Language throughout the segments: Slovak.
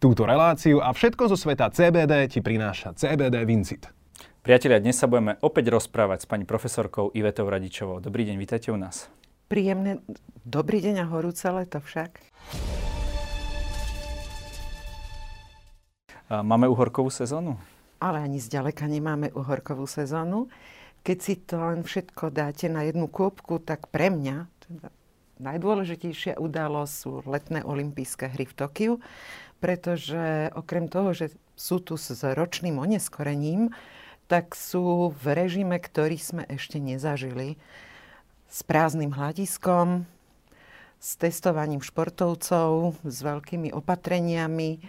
Túto reláciu a všetko zo sveta CBD ti prináša CBD Vincit. Priatelia, dnes sa budeme opäť rozprávať s pani profesorkou Ivetou Radičovou. Dobrý deň, vítajte u nás. Príjemné, dobrý deň a horúce leto však. Máme uhorkovú sezónu? Ale ani zďaleka nemáme uhorkovú sezónu. Keď si to len všetko dáte na jednu kôpku, tak pre mňa teda najdôležitejšia udalosť sú letné olympijské hry v Tokiu pretože okrem toho, že sú tu s ročným oneskorením, tak sú v režime, ktorý sme ešte nezažili. S prázdnym hľadiskom, s testovaním športovcov, s veľkými opatreniami, e,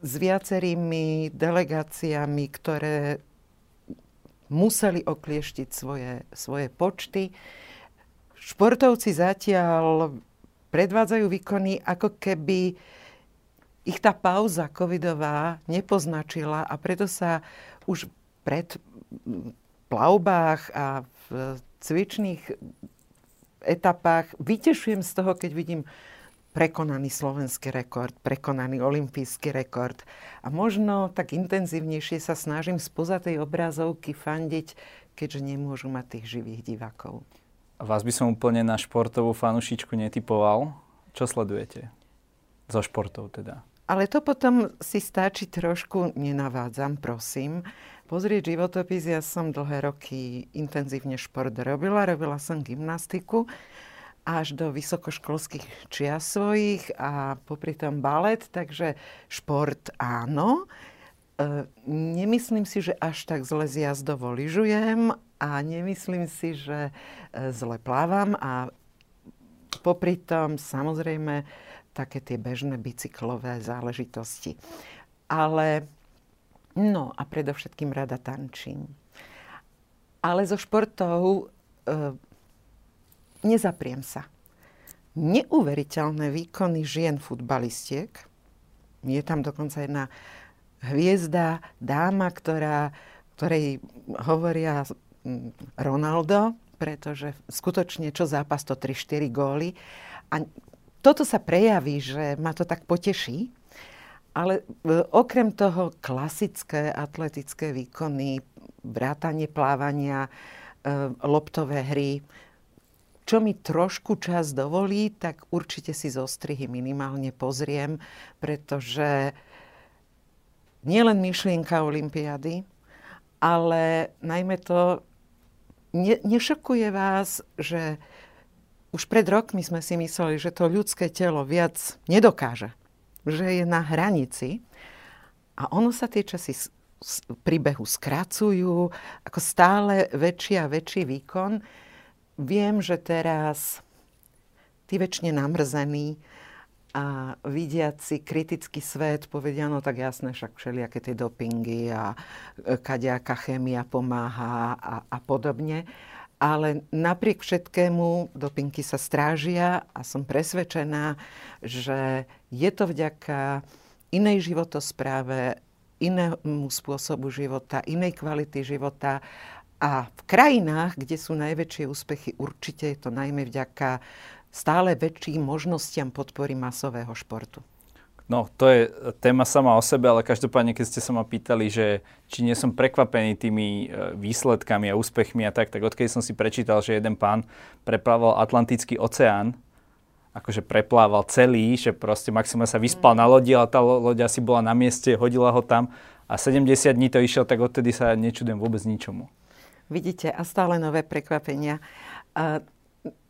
s viacerými delegáciami, ktoré museli oklieštiť svoje, svoje počty. Športovci zatiaľ predvádzajú výkony, ako keby ich tá pauza covidová nepoznačila a preto sa už pred plavbách a v cvičných etapách vytešujem z toho, keď vidím prekonaný slovenský rekord, prekonaný olimpijský rekord. A možno tak intenzívnejšie sa snažím spoza tej obrazovky fandiť, keďže nemôžu mať tých živých divákov. Vás by som úplne na športovú fanušičku netypoval. Čo sledujete? Zo športov teda. Ale to potom si stačí trošku, nenavádzam, prosím, pozrieť životopis. Ja som dlhé roky intenzívne šport robila. Robila som gymnastiku až do vysokoškolských čias svojich a popri tom balet, takže šport áno. E, nemyslím si, že až tak zle z jazdovo lyžujem a nemyslím si, že e, zle plávam a popri tom samozrejme také tie bežné bicyklové záležitosti. Ale, no a predovšetkým rada tančím. Ale zo športov e, nezapriem sa. Neuveriteľné výkony žien futbalistiek. Je tam dokonca jedna hviezda, dáma, ktorá, ktorej hovoria Ronaldo, pretože skutočne čo zápas to 3-4 góly. A toto sa prejaví, že ma to tak poteší, ale e, okrem toho klasické atletické výkony, vrátanie plávania, e, loptové hry, čo mi trošku čas dovolí, tak určite si zostrihy minimálne pozriem, pretože nielen myšlienka Olympiády, ale najmä to, ne, nešokuje vás, že už pred rokmi sme si mysleli, že to ľudské telo viac nedokáže, že je na hranici a ono sa tie časy príbehu skracujú, ako stále väčší a väčší výkon. Viem, že teraz tí väčšine namrzení a vidiaci kritický svet povedia, no tak jasné, však všelijaké tie dopingy a e, kadejaká chémia pomáha a, a podobne. Ale napriek všetkému dopinky sa strážia a som presvedčená, že je to vďaka inej životospráve, inému spôsobu života, inej kvality života. A v krajinách, kde sú najväčšie úspechy, určite je to najmä vďaka stále väčším možnostiam podpory masového športu. No, to je téma sama o sebe, ale každopádne, keď ste sa ma pýtali, že či nie som prekvapený tými e, výsledkami a úspechmi a tak, tak odkedy som si prečítal, že jeden pán preplával Atlantický oceán, akože preplával celý, že proste maximálne sa vyspal mm. na lodi, ale tá loď asi bola na mieste, hodila ho tam a 70 dní to išiel, tak odtedy sa nečudujem vôbec ničomu. Vidíte, a stále nové prekvapenia. A,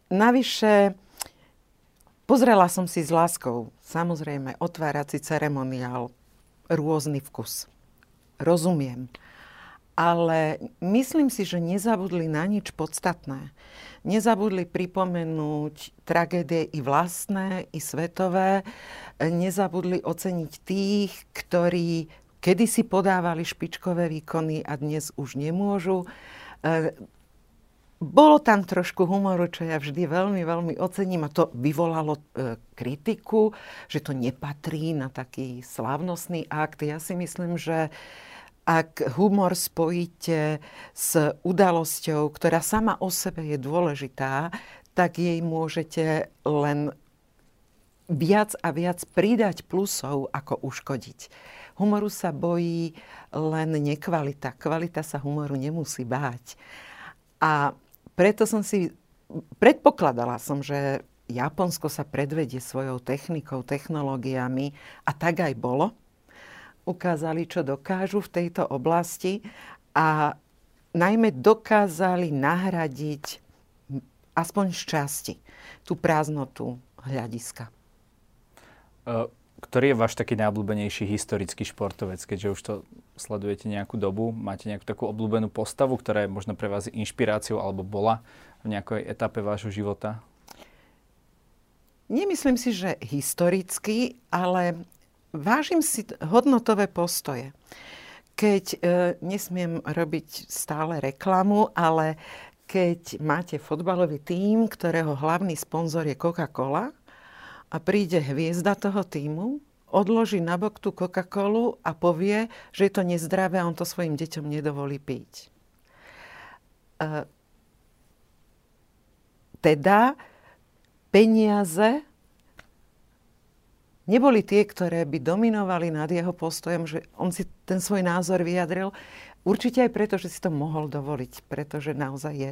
navyše, Pozrela som si s láskou, samozrejme, otvárací ceremoniál, rôzny vkus. Rozumiem. Ale myslím si, že nezabudli na nič podstatné. Nezabudli pripomenúť tragédie i vlastné, i svetové. Nezabudli oceniť tých, ktorí kedysi podávali špičkové výkony a dnes už nemôžu. Bolo tam trošku humoru, čo ja vždy veľmi, veľmi ocením a to vyvolalo e, kritiku, že to nepatrí na taký slávnostný akt. Ja si myslím, že ak humor spojíte s udalosťou, ktorá sama o sebe je dôležitá, tak jej môžete len viac a viac pridať plusov, ako uškodiť. Humoru sa bojí len nekvalita. Kvalita sa humoru nemusí báť. A preto som si, predpokladala som, že Japonsko sa predvedie svojou technikou, technológiami a tak aj bolo. Ukázali, čo dokážu v tejto oblasti a najmä dokázali nahradiť aspoň z časti tú prázdnotu hľadiska. Ktorý je váš taký najobľúbenejší historický športovec, keďže už to sledujete nejakú dobu? Máte nejakú takú obľúbenú postavu, ktorá je možno pre vás inšpiráciou alebo bola v nejakej etape vášho života? Nemyslím si, že historicky, ale vážim si hodnotové postoje. Keď e, nesmiem robiť stále reklamu, ale keď máte fotbalový tím, ktorého hlavný sponzor je Coca-Cola a príde hviezda toho týmu, odloží nabok tú Coca-Colu a povie, že je to nezdravé a on to svojim deťom nedovolí piť. E, teda peniaze neboli tie, ktoré by dominovali nad jeho postojom, že on si ten svoj názor vyjadril. Určite aj preto, že si to mohol dovoliť, pretože naozaj je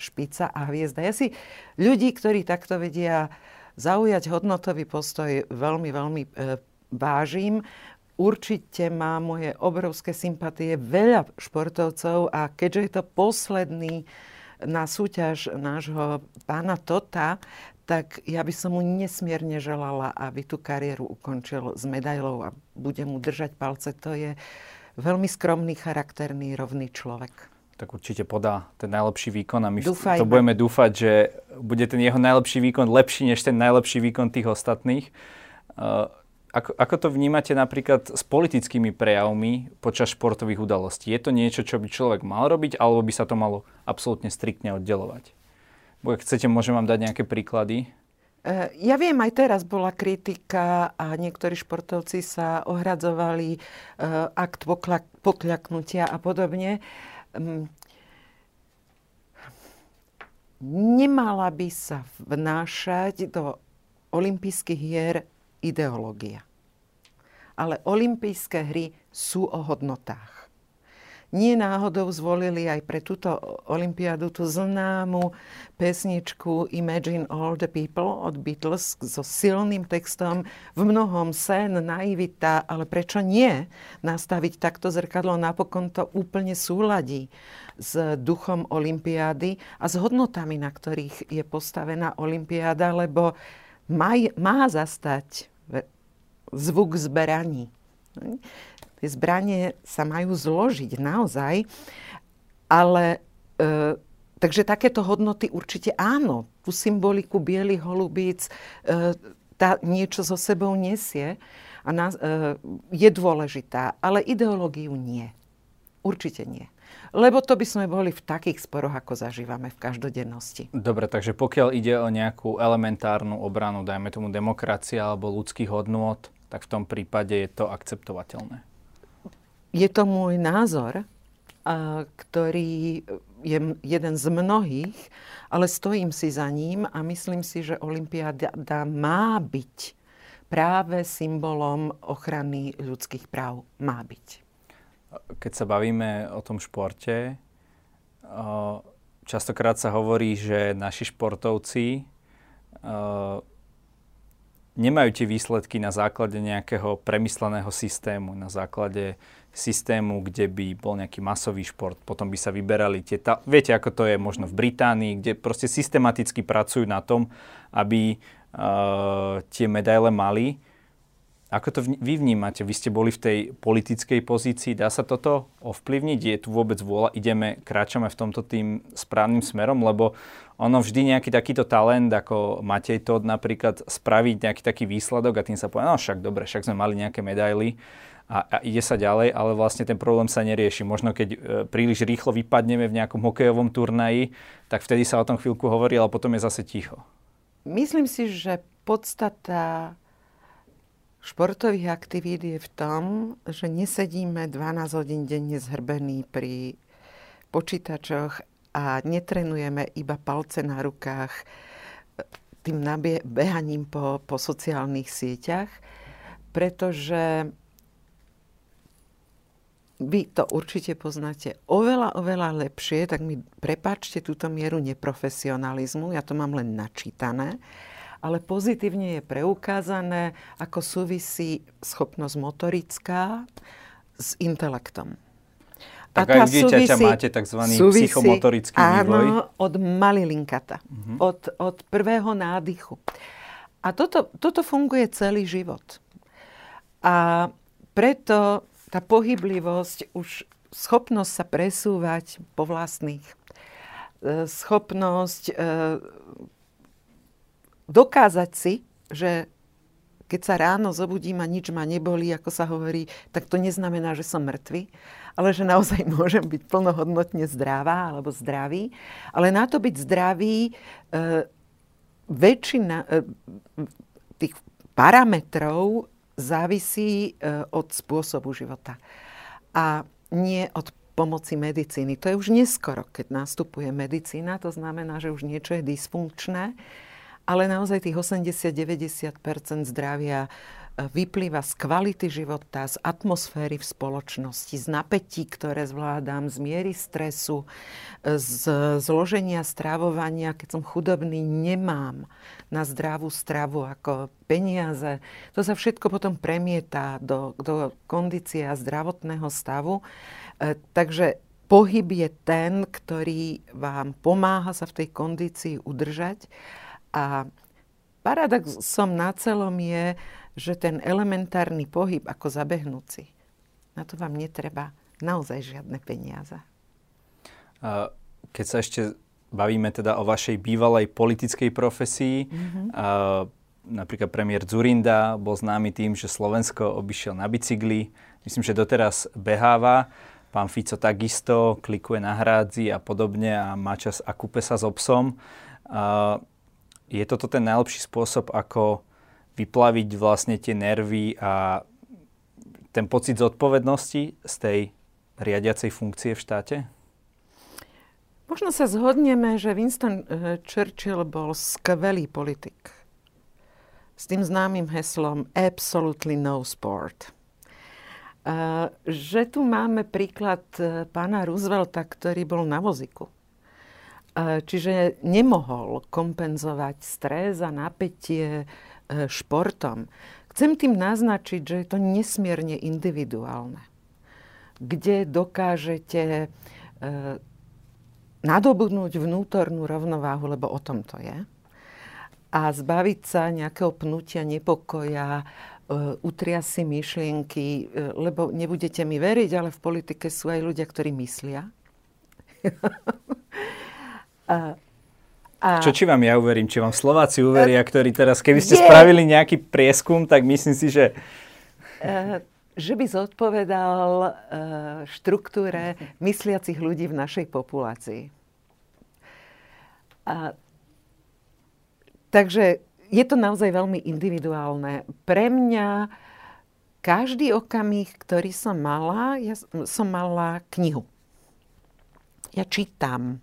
špica a hviezda. Ja si ľudí, ktorí takto vedia zaujať hodnotový postoj, veľmi, veľmi e, vážim. Určite má moje obrovské sympatie veľa športovcov a keďže je to posledný na súťaž nášho pána Tota, tak ja by som mu nesmierne želala, aby tú kariéru ukončil s medailou a bude mu držať palce. To je veľmi skromný, charakterný, rovný človek. Tak určite podá ten najlepší výkon a my Dúfajme. to budeme dúfať, že bude ten jeho najlepší výkon lepší než ten najlepší výkon tých ostatných. Uh, ako, ako to vnímate napríklad s politickými prejavmi počas športových udalostí? Je to niečo, čo by človek mal robiť, alebo by sa to malo absolútne striktne oddelovať? Bo ak chcete, môžem vám dať nejaké príklady. E, ja viem, aj teraz bola kritika a niektorí športovci sa ohradzovali e, akt pokľaknutia a podobne. Nemala by sa vnášať do olympijských hier ideológia. Ale olympijské hry sú o hodnotách. Nie náhodou zvolili aj pre túto olympiádu tú známu pesničku Imagine All the People od Beatles so silným textom v mnohom sen, naivita, ale prečo nie nastaviť takto zrkadlo? Napokon to úplne súladí s duchom olympiády a s hodnotami, na ktorých je postavená olympiáda, lebo má, má zastať zvuk zberaní. Tie zbranie sa majú zložiť naozaj, ale e, takže takéto hodnoty určite áno. Tú symboliku bielých holubíc e, tá niečo so sebou nesie a nás, e, je dôležitá, ale ideológiu nie. Určite nie. Lebo to by sme boli v takých sporoch, ako zažívame v každodennosti. Dobre, takže pokiaľ ide o nejakú elementárnu obranu, dajme tomu demokracie alebo ľudských hodnôt, tak v tom prípade je to akceptovateľné. Je to môj názor, ktorý je jeden z mnohých, ale stojím si za ním a myslím si, že Olympiáda má byť práve symbolom ochrany ľudských práv. Má byť. Keď sa bavíme o tom športe, častokrát sa hovorí, že naši športovci nemajú tie výsledky na základe nejakého premysleného systému, na základe systému, kde by bol nejaký masový šport, potom by sa vyberali tie... Ta- viete, ako to je možno v Británii, kde proste systematicky pracujú na tom, aby uh, tie medaile mali ako to vy vnímate? Vy ste boli v tej politickej pozícii. Dá sa toto ovplyvniť? Je tu vôbec vôľa? Ideme, kráčame v tomto tým správnym smerom? Lebo ono vždy nejaký takýto talent, ako Matej Todd napríklad, spraviť nejaký taký výsledok a tým sa povie, no však dobre, však sme mali nejaké medaily a, a ide sa ďalej, ale vlastne ten problém sa nerieši. Možno keď e, príliš rýchlo vypadneme v nejakom hokejovom turnaji, tak vtedy sa o tom chvíľku hovorí, ale potom je zase ticho. Myslím si, že podstata športových aktivít je v tom, že nesedíme 12 hodín denne zhrbení pri počítačoch a netrenujeme iba palce na rukách. tým nabie- behaním po, po sociálnych sieťach, pretože vy to určite poznáte oveľa, oveľa lepšie, tak mi prepáčte túto mieru neprofesionalizmu, ja to mám len načítané, ale pozitívne je preukázané, ako súvisí schopnosť motorická s intelektom. Tak aj u dieťaťa máte tzv. Súvisí, psychomotorický áno, vývoj. od malilinkata, uh-huh. od, od prvého nádychu. A toto, toto funguje celý život. A preto tá pohyblivosť, už schopnosť sa presúvať po vlastných, e, schopnosť e, dokázať si, že keď sa ráno zobudím a nič ma nebolí, ako sa hovorí, tak to neznamená, že som mŕtvy, ale že naozaj môžem byť plnohodnotne zdravá alebo zdravý. Ale na to byť zdravý, e, väčšina tých parametrov závisí e, od spôsobu života. A nie od pomoci medicíny. To je už neskoro, keď nastupuje medicína, to znamená, že už niečo je dysfunkčné, ale naozaj tých 80-90% zdravia vyplýva z kvality života, z atmosféry v spoločnosti, z napätí, ktoré zvládam, z miery stresu, z zloženia strávovania. Keď som chudobný, nemám na zdravú stravu ako peniaze. To sa všetko potom premieta do, do kondície a zdravotného stavu. E, takže pohyb je ten, ktorý vám pomáha sa v tej kondícii udržať. A paradoxom na celom je, že ten elementárny pohyb ako zabehnúci, na to vám netreba naozaj žiadne peniaze. Keď sa ešte bavíme teda o vašej bývalej politickej profesii, mm-hmm. napríklad premiér Zurinda bol známy tým, že Slovensko obišiel na bicykli. Myslím, že doteraz beháva. Pán Fico takisto klikuje na hrádzi a podobne a má čas a kúpe sa s obsom. Je toto ten najlepší spôsob, ako vyplaviť vlastne tie nervy a ten pocit zodpovednosti z tej riadiacej funkcie v štáte? Možno sa zhodneme, že Winston eh, Churchill bol skvelý politik. S tým známym heslom Absolutely no sport. Uh, že tu máme príklad uh, pána Roosevelta, ktorý bol na voziku. Čiže nemohol kompenzovať stres a napätie E, športom. Chcem tým naznačiť, že je to nesmierne individuálne. Kde dokážete e, nadobudnúť vnútornú rovnováhu, lebo o tom to je. A zbaviť sa nejakého pnutia, nepokoja, e, utria si myšlienky, e, lebo nebudete mi veriť, ale v politike sú aj ľudia, ktorí myslia. a. Čo či vám ja uverím? Či vám Slováci uveria, ktorí teraz, keby ste je... spravili nejaký prieskum, tak myslím si, že... Uh, že by zodpovedal uh, štruktúre mysliacich ľudí v našej populácii. A, takže je to naozaj veľmi individuálne. Pre mňa každý okamih, ktorý som mala, ja som mala knihu. Ja čítam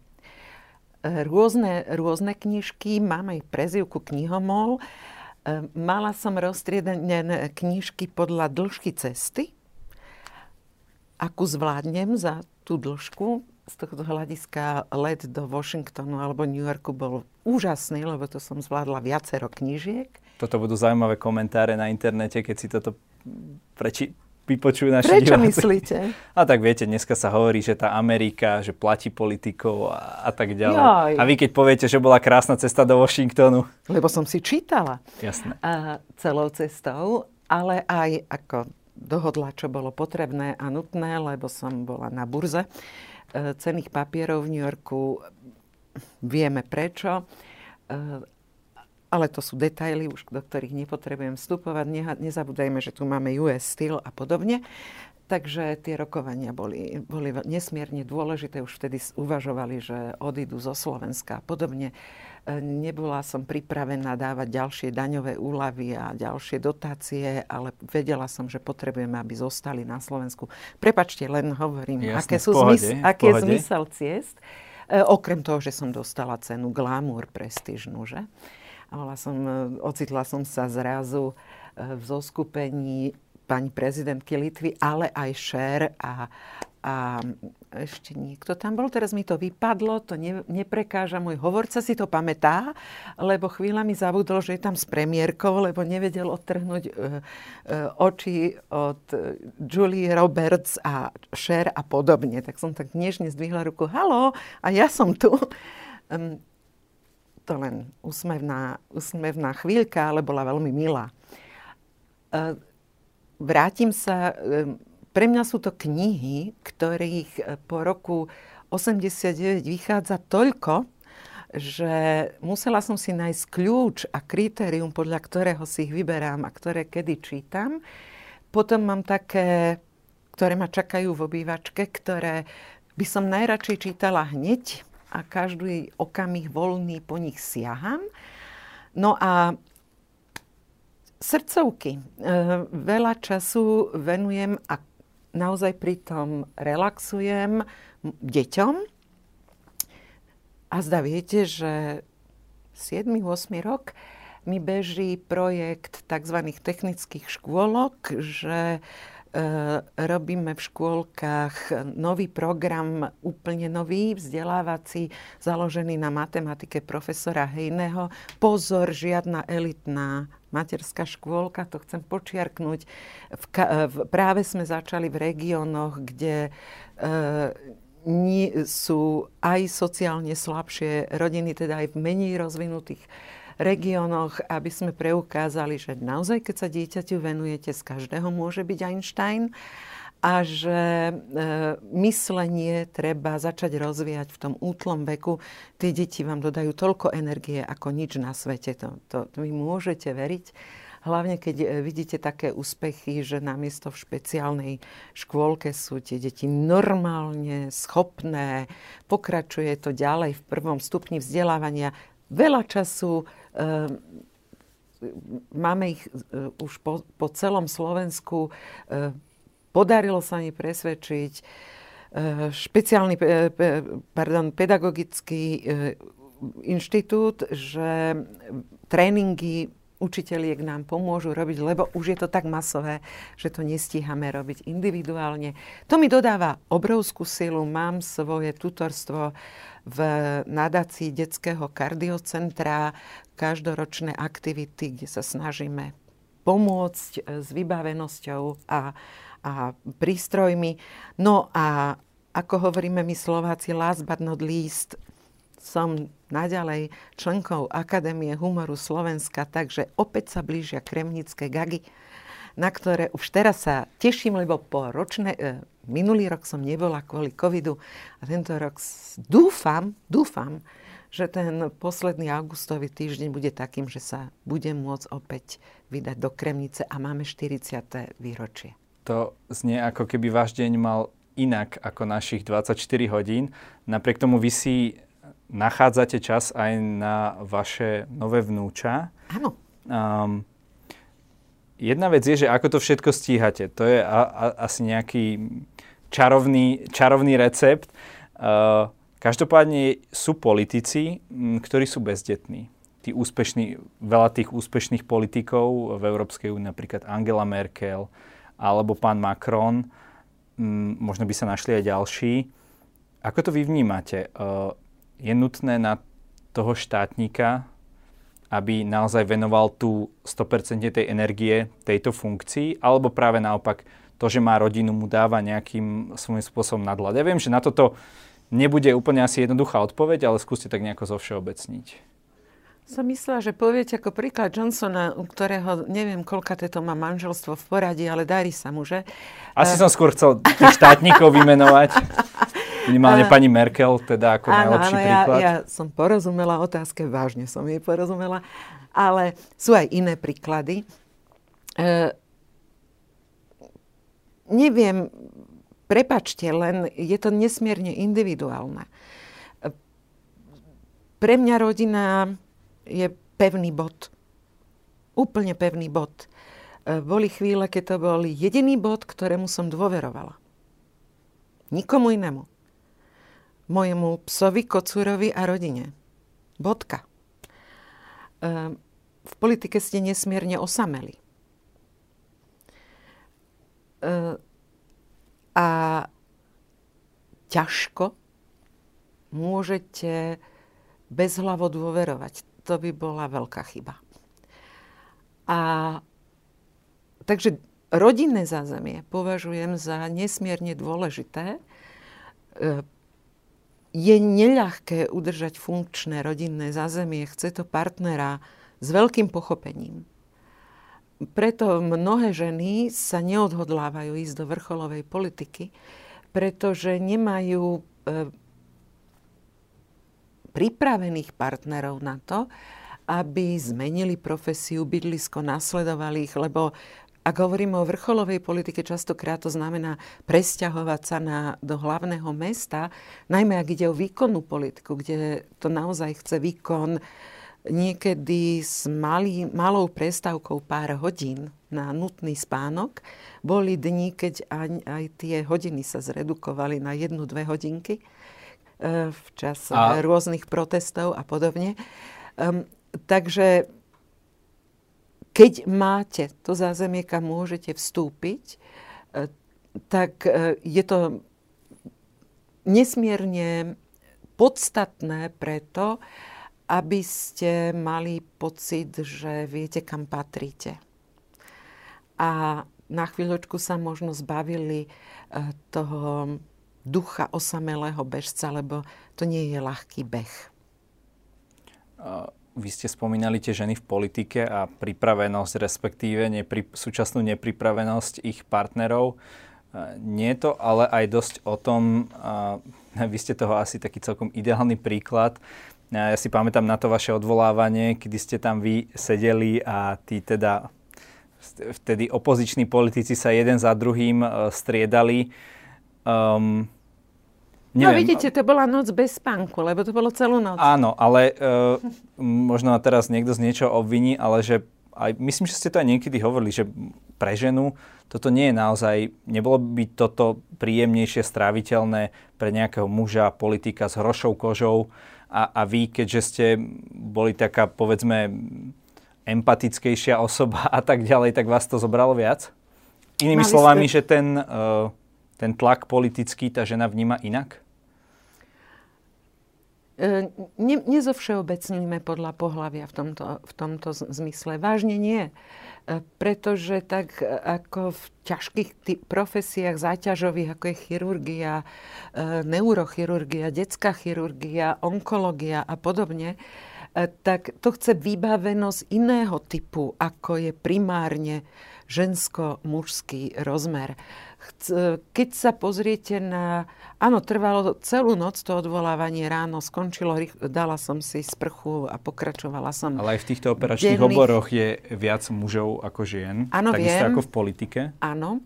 rôzne, rôzne knižky, mám aj prezivku knihomol. E, mala som roztriedené knižky podľa dĺžky cesty, akú zvládnem za tú dĺžku. Z tohto hľadiska let do Washingtonu alebo New Yorku bol úžasný, lebo to som zvládla viacero knižiek. Toto budú zaujímavé komentáre na internete, keď si toto preči- vypočujú naši Prečo diváci. myslíte? A tak viete, dneska sa hovorí, že tá Amerika, že platí politikov a, a tak ďalej. Joj. A vy keď poviete, že bola krásna cesta do Washingtonu. Lebo som si čítala. Jasné. A celou cestou, ale aj ako dohodla, čo bolo potrebné a nutné, lebo som bola na burze e, cených papierov v New Yorku. Vieme prečo e, ale to sú detaily, už do ktorých nepotrebujem vstupovať. Nezabúdajme, že tu máme US Steel a podobne. Takže tie rokovania boli, boli nesmierne dôležité. Už vtedy uvažovali, že odídu zo Slovenska a podobne. E, nebola som pripravená dávať ďalšie daňové úlavy a ďalšie dotácie, ale vedela som, že potrebujeme, aby zostali na Slovensku. Prepačte, len hovorím, Jasne, aké sú pohode, zmys- aký je zmysel ciest. E, okrem toho, že som dostala cenu Glamour prestížnu, že? A bola som, e, ocitla som sa zrazu v zoskupení pani prezidentky Litvy, ale aj Šer a, a ešte niekto tam bol, teraz mi to vypadlo, to ne, neprekáža, môj hovorca si to pamätá, lebo chvíľa mi zabudol, že je tam s premiérkou, lebo nevedel odtrhnúť e, e, oči od Julie Roberts a Cher a podobne. Tak som tak nežne zdvihla ruku, halo, a ja som tu. To len úsmevná, úsmevná chvíľka, ale bola veľmi milá. E, vrátim sa... E, pre mňa sú to knihy, ktorých e, po roku 89 vychádza toľko, že musela som si nájsť kľúč a kritérium, podľa ktorého si ich vyberám a ktoré kedy čítam. Potom mám také, ktoré ma čakajú v obývačke, ktoré by som najradšej čítala hneď a každý okamih voľný po nich siaham. No a srdcovky. E, veľa času venujem a naozaj pritom relaxujem deťom. A zda viete, že 7-8 rok mi beží projekt tzv. technických škôlok, že e, robíme v škôlkach nový program, úplne nový, vzdelávací, založený na matematike profesora Hejného. Pozor, žiadna elitná materská škôlka, to chcem počiarknúť. V, v, práve sme začali v regiónoch, kde e, nie, sú aj sociálne slabšie rodiny, teda aj v menej rozvinutých regiónoch, aby sme preukázali, že naozaj, keď sa dieťaťu venujete, z každého môže byť Einstein a že e, myslenie treba začať rozvíjať v tom útlom veku. Tie deti vám dodajú toľko energie ako nič na svete. To, to, to vy môžete veriť. Hlavne, keď e, vidíte také úspechy, že namiesto v špeciálnej škôlke sú tie deti normálne schopné, pokračuje to ďalej v prvom stupni vzdelávania. Veľa času e, máme ich e, už po, po celom Slovensku. E, Podarilo sa mi presvedčiť špeciálny pardon, pedagogický e, inštitút, že tréningy učiteľiek nám pomôžu robiť, lebo už je to tak masové, že to nestíhame robiť individuálne. To mi dodáva obrovskú silu. Mám svoje tutorstvo v nadácii detského kardiocentra, každoročné aktivity, kde sa snažíme pomôcť e, s vybavenosťou a a prístrojmi. No a ako hovoríme my Slováci, last but not least, som naďalej členkou Akadémie humoru Slovenska, takže opäť sa blížia kremnické gagy, na ktoré už teraz sa teším, lebo po ročné, e, minulý rok som nebola kvôli covidu a tento rok dúfam, dúfam, že ten posledný augustový týždeň bude takým, že sa budem môcť opäť vydať do Kremnice a máme 40. výročie to znie ako keby váš deň mal inak ako našich 24 hodín. Napriek tomu vy si nachádzate čas aj na vaše nové vnúča. Áno. Um, jedna vec je, že ako to všetko stíhate. To je a, a, asi nejaký čarovný, čarovný recept. Uh, každopádne sú politici, m, ktorí sú bezdetní. Tí úspešní, veľa tých úspešných politikov v Európskej únii, napríklad Angela Merkel, alebo pán Macron, m, možno by sa našli aj ďalší. Ako to vy vnímate? Uh, je nutné na toho štátnika, aby naozaj venoval tú 100% tej energie tejto funkcii, alebo práve naopak to, že má rodinu, mu dáva nejakým svojím spôsobom nadhľad. Ja viem, že na toto nebude úplne asi jednoduchá odpoveď, ale skúste tak nejako zovšeobecniť. Som myslela, že poviete ako príklad Johnsona, u ktorého neviem, koľka to má manželstvo v poradí, ale darí sa mu, že? Asi uh... som skôr chcel tých štátnikov vymenovať. Minimálne uh... pani Merkel, teda ako áno, najlepší áno, príklad. Ja, ja som porozumela otázke, vážne som jej porozumela, ale sú aj iné príklady. Uh, neviem, prepačte, len je to nesmierne individuálne. Pre mňa rodina je pevný bod. Úplne pevný bod. E, boli chvíle, keď to bol jediný bod, ktorému som dôverovala. Nikomu inému. Mojemu psovi, kocúrovi a rodine. Bodka. v politike ste nesmierne osameli. A ťažko môžete bezhlavo dôverovať. To by bola veľká chyba. A takže rodinné zázemie považujem za nesmierne dôležité. Je neľahké udržať funkčné rodinné zázemie. Chce to partnera s veľkým pochopením. Preto mnohé ženy sa neodhodlávajú ísť do vrcholovej politiky, pretože nemajú e, pripravených partnerov na to, aby zmenili profesiu, bydlisko, nasledovali ich, lebo ak hovoríme o vrcholovej politike, častokrát to znamená presťahovať sa na, do hlavného mesta, najmä ak ide o výkonnú politiku, kde to naozaj chce výkon niekedy s malý, malou prestávkou pár hodín na nutný spánok. Boli dni, keď aj, aj tie hodiny sa zredukovali na jednu, dve hodinky e, v čase a... rôznych protestov a podobne. Um, takže keď máte to zázemie, kam môžete vstúpiť, e, tak e, je to nesmierne podstatné preto, aby ste mali pocit, že viete, kam patríte. A na chvíľočku sa možno zbavili e, toho ducha osamelého bežca, lebo to nie je ľahký beh. Vy ste spomínali tie ženy v politike a pripravenosť, respektíve nepri, súčasnú nepripravenosť ich partnerov. Nie je to ale aj dosť o tom, vy ste toho asi taký celkom ideálny príklad. Ja si pamätám na to vaše odvolávanie, kedy ste tam vy sedeli a tí teda vtedy opoziční politici sa jeden za druhým e, striedali. Um, Neviem. No vidíte, to bola noc bez spánku, lebo to bolo celú noc. Áno, ale uh, možno teraz niekto z niečo obviní, ale že aj, myslím, že ste to aj niekedy hovorili, že pre ženu toto nie je naozaj, nebolo by toto príjemnejšie stráviteľné pre nejakého muža, politika s hrošou kožou a, a vy, keďže ste boli taká, povedzme, empatickejšia osoba a tak ďalej, tak vás to zobralo viac? Inými Mali slovami, ste... že ten, uh, ten tlak politický tá žena vníma inak? E, ne, nezovšeobecníme podľa pohľavia v tomto, v tomto zmysle. Vážne nie. E, pretože tak ako v ťažkých ty- profesiách záťažových, ako je chirurgia, e, neurochirurgia, detská chirurgia, onkológia a podobne, tak to chce vybavenosť iného typu, ako je primárne žensko-mužský rozmer. Keď sa pozriete na... Áno, trvalo celú noc to odvolávanie ráno, skončilo, dala som si sprchu a pokračovala som. Ale aj v týchto operačných denných... oboroch je viac mužov ako žien. Áno, Takisto viem. ako v politike. Áno,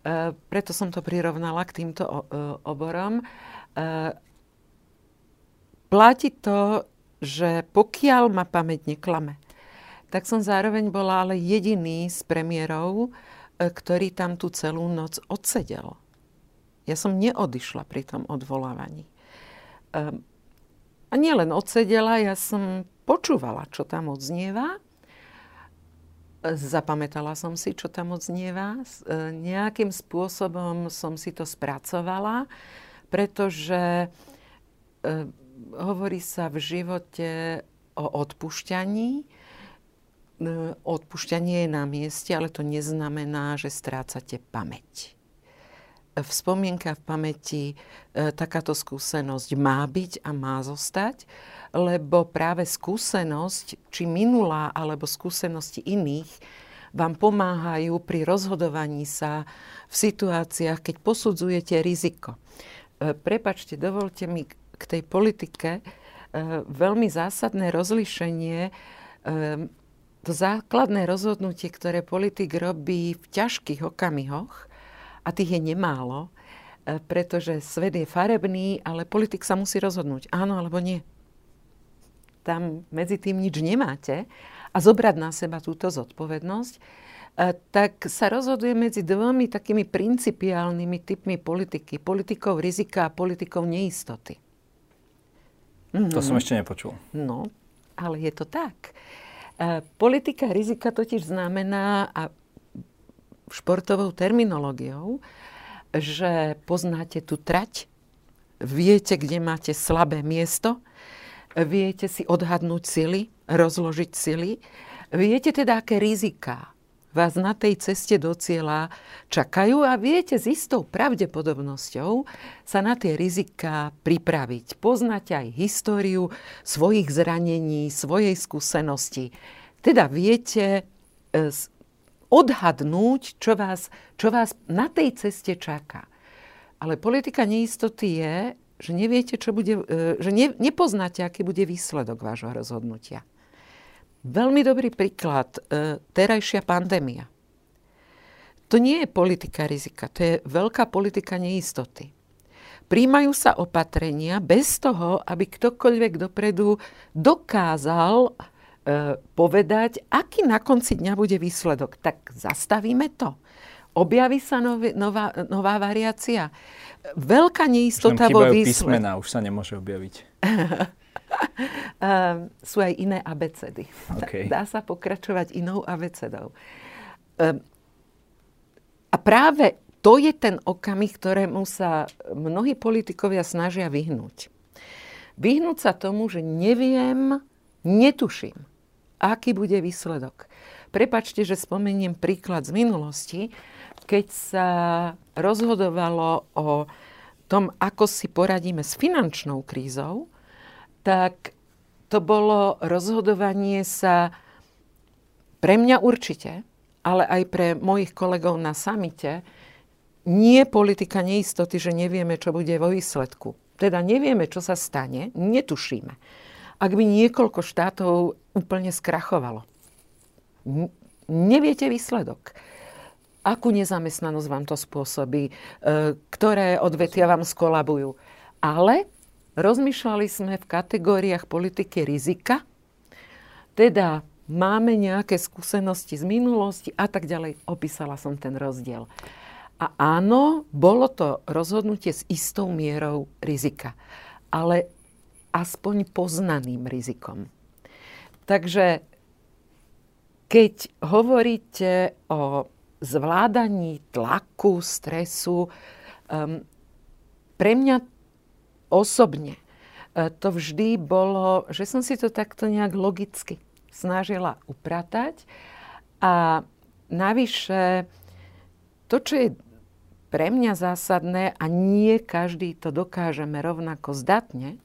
e, preto som to prirovnala k týmto o, e, oborom. E, platí to, že pokiaľ ma pamäť neklame, tak som zároveň bola ale jediný z premiérov, E, ktorý tam tú celú noc odsedel. Ja som neodišla pri tom odvolávaní. Ehm, a nielen odsedela, ja som počúvala, čo tam odznieva. Zapamätala som si, čo tam odznieva. E, nejakým spôsobom som si to spracovala, pretože e, hovorí sa v živote o odpušťaní, E, odpúšťanie je na mieste, ale to neznamená, že strácate pamäť. V v pamäti e, takáto skúsenosť má byť a má zostať, lebo práve skúsenosť, či minulá alebo skúsenosti iných, vám pomáhajú pri rozhodovaní sa v situáciách, keď posudzujete riziko. E, prepačte, dovolte mi k tej politike veľmi zásadné rozlišenie to základné rozhodnutie, ktoré politik robí v ťažkých okamihoch, a tých je nemálo, e, pretože svet je farebný, ale politik sa musí rozhodnúť, áno alebo nie. Tam medzi tým nič nemáte a zobrať na seba túto zodpovednosť, e, tak sa rozhoduje medzi dvomi takými principiálnymi typmi politiky. Politikou rizika a politikou neistoty. To mm-hmm. som ešte nepočul. No, ale je to tak. Politika rizika totiž znamená, a športovou terminológiou, že poznáte tú trať, viete, kde máte slabé miesto, viete si odhadnúť sily, rozložiť sily, viete teda, aké riziká vás na tej ceste do cieľa čakajú a viete s istou pravdepodobnosťou sa na tie riziká pripraviť. Poznáte aj históriu svojich zranení, svojej skúsenosti. Teda viete e, odhadnúť, čo vás, čo vás na tej ceste čaká. Ale politika neistoty je, že neviete, čo bude, e, že ne, nepoznáte, aký bude výsledok vášho rozhodnutia. Veľmi dobrý príklad, e, terajšia pandémia. To nie je politika rizika, to je veľká politika neistoty. Príjmajú sa opatrenia bez toho, aby ktokoľvek dopredu dokázal e, povedať, aký na konci dňa bude výsledok. Tak zastavíme to. Objaví sa nový, nová, nová variácia. Veľká neistota vo výsledku. písmená, už sa nemôže objaviť. um, sú aj iné abecedy. Okay. Dá sa pokračovať inou abecedou. Um, a práve to je ten okamih, ktorému sa mnohí politikovia snažia vyhnúť. Vyhnúť sa tomu, že neviem, netuším, aký bude výsledok. Prepačte, že spomeniem príklad z minulosti, keď sa rozhodovalo o tom, ako si poradíme s finančnou krízou, tak to bolo rozhodovanie sa pre mňa určite, ale aj pre mojich kolegov na samite, nie politika neistoty, že nevieme, čo bude vo výsledku. Teda nevieme, čo sa stane, netušíme. Ak by niekoľko štátov úplne skrachovalo. Neviete výsledok. Akú nezamestnanosť vám to spôsobí, e, ktoré odvetia vám skolabujú. Ale Rozmýšľali sme v kategóriách politiky rizika, teda máme nejaké skúsenosti z minulosti a tak ďalej. Opísala som ten rozdiel. A áno, bolo to rozhodnutie s istou mierou rizika, ale aspoň poznaným rizikom. Takže keď hovoríte o zvládaní tlaku, stresu, um, pre mňa osobne e, to vždy bolo, že som si to takto nejak logicky snažila upratať. A navyše, to, čo je pre mňa zásadné a nie každý to dokážeme rovnako zdatne,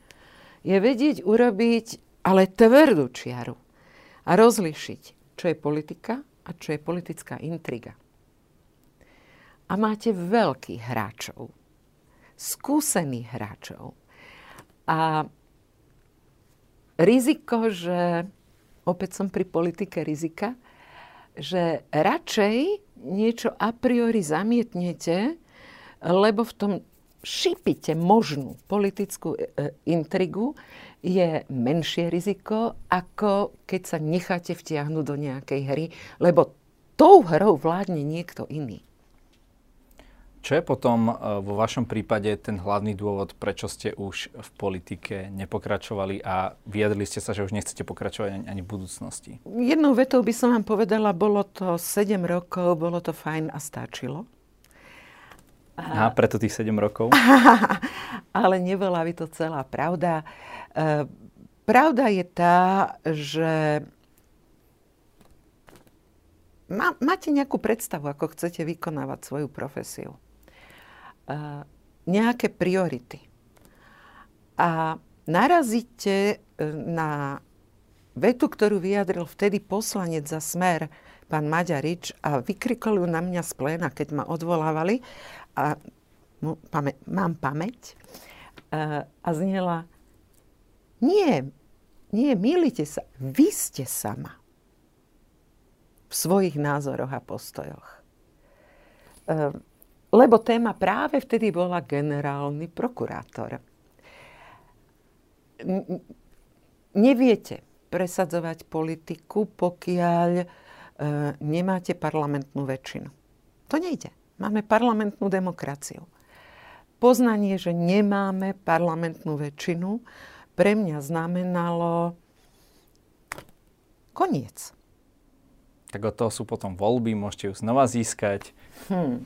je vedieť urobiť ale tvrdú čiaru a rozlišiť, čo je politika a čo je politická intriga. A máte veľkých hráčov, skúsených hráčov. A riziko, že opäť som pri politike rizika, že radšej niečo a priori zamietnete, lebo v tom šípite možnú politickú e, e, intrigu, je menšie riziko, ako keď sa necháte vtiahnuť do nejakej hry, lebo tou hrou vládne niekto iný. Čo je potom e, vo vašom prípade ten hlavný dôvod, prečo ste už v politike nepokračovali a vyjadrili ste sa, že už nechcete pokračovať ani, v budúcnosti? Jednou vetou by som vám povedala, bolo to 7 rokov, bolo to fajn a stačilo. A preto tých 7 rokov? Ale nebola by to celá pravda. E, pravda je tá, že máte nejakú predstavu, ako chcete vykonávať svoju profesiu nejaké priority. A narazíte e, na vetu, ktorú vyjadril vtedy poslanec za smer, pán Maďarič, a vykrikol ju na mňa z pléna, keď ma odvolávali. A pamä, mám pamäť. A, e, a znela, nie, nie, milite sa, vy ste sama v svojich názoroch a postojoch. E, lebo téma práve vtedy bola generálny prokurátor. Neviete presadzovať politiku, pokiaľ e, nemáte parlamentnú väčšinu. To nejde. Máme parlamentnú demokraciu. Poznanie, že nemáme parlamentnú väčšinu, pre mňa znamenalo Koniec. Tak od toho sú potom voľby, môžete ju znova získať. Hmm.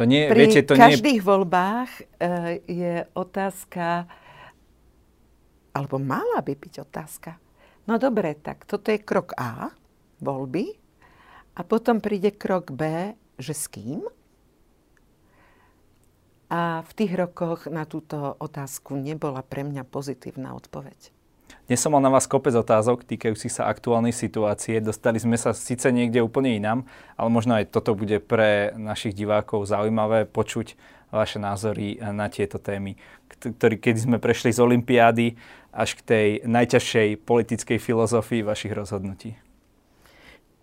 To nie, Pri viete, to každých nie... voľbách uh, je otázka, alebo mala by byť otázka. No dobre, tak toto je krok A, voľby, a potom príde krok B, že s kým? A v tých rokoch na túto otázku nebola pre mňa pozitívna odpoveď. Dnes som mal na vás kopec otázok týkajúcich sa aktuálnej situácie. Dostali sme sa síce niekde úplne inám, ale možno aj toto bude pre našich divákov zaujímavé počuť vaše názory na tieto témy, ktorý, keď sme prešli z Olympiády až k tej najťažšej politickej filozofii vašich rozhodnutí.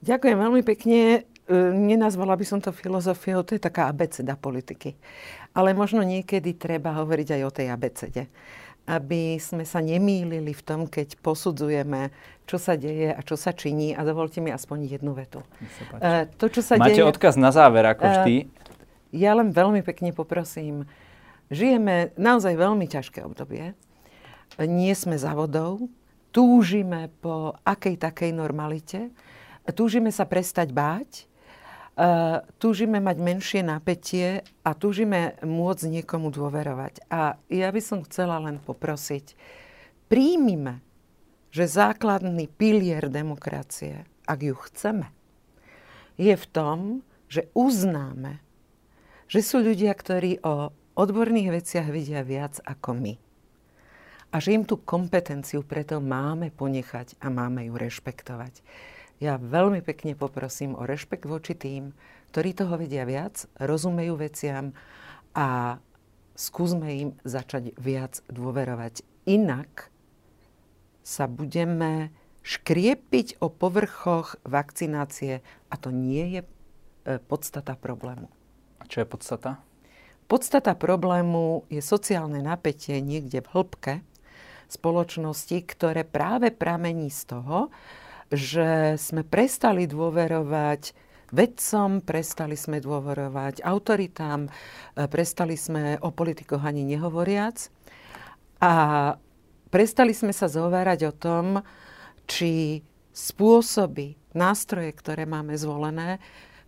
Ďakujem veľmi pekne. E, nenazvala by som to filozofiou, to je taká abeceda politiky. Ale možno niekedy treba hovoriť aj o tej abecede. Aby sme sa nemýlili v tom, keď posudzujeme, čo sa deje a čo sa činí. A dovolte mi aspoň jednu vetu. Uh, to, čo sa Máte deje, odkaz na záver, ako uh, vždy. Ja len veľmi pekne poprosím. Žijeme naozaj veľmi ťažké obdobie. Nie sme za vodou. Túžime po akej takej normalite. Túžime sa prestať báť Uh, túžime mať menšie napätie a túžime môcť niekomu dôverovať. A ja by som chcela len poprosiť, príjmime, že základný pilier demokracie, ak ju chceme, je v tom, že uznáme, že sú ľudia, ktorí o odborných veciach vidia viac ako my. A že im tú kompetenciu preto máme ponechať a máme ju rešpektovať. Ja veľmi pekne poprosím o rešpekt voči tým, ktorí toho vedia viac, rozumejú veciam a skúsme im začať viac dôverovať. Inak sa budeme škriepiť o povrchoch vakcinácie a to nie je e, podstata problému. A čo je podstata? Podstata problému je sociálne napätie niekde v hĺbke spoločnosti, ktoré práve pramení z toho, že sme prestali dôverovať vedcom, prestali sme dôverovať autoritám, e, prestali sme o politikoch ani nehovoriac a prestali sme sa zhovárať o tom, či spôsoby, nástroje, ktoré máme zvolené,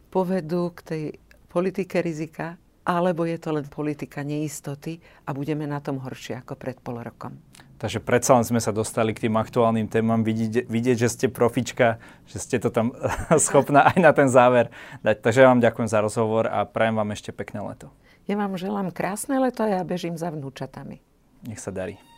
povedú k tej politike rizika, alebo je to len politika neistoty a budeme na tom horšie ako pred pol rokom. Takže predsa len sme sa dostali k tým aktuálnym témam. Vidieť, vidieť, že ste profička, že ste to tam schopná aj na ten záver dať. Takže ja vám ďakujem za rozhovor a prajem vám ešte pekné leto. Ja vám želám krásne leto a ja bežím za vnúčatami. Nech sa darí.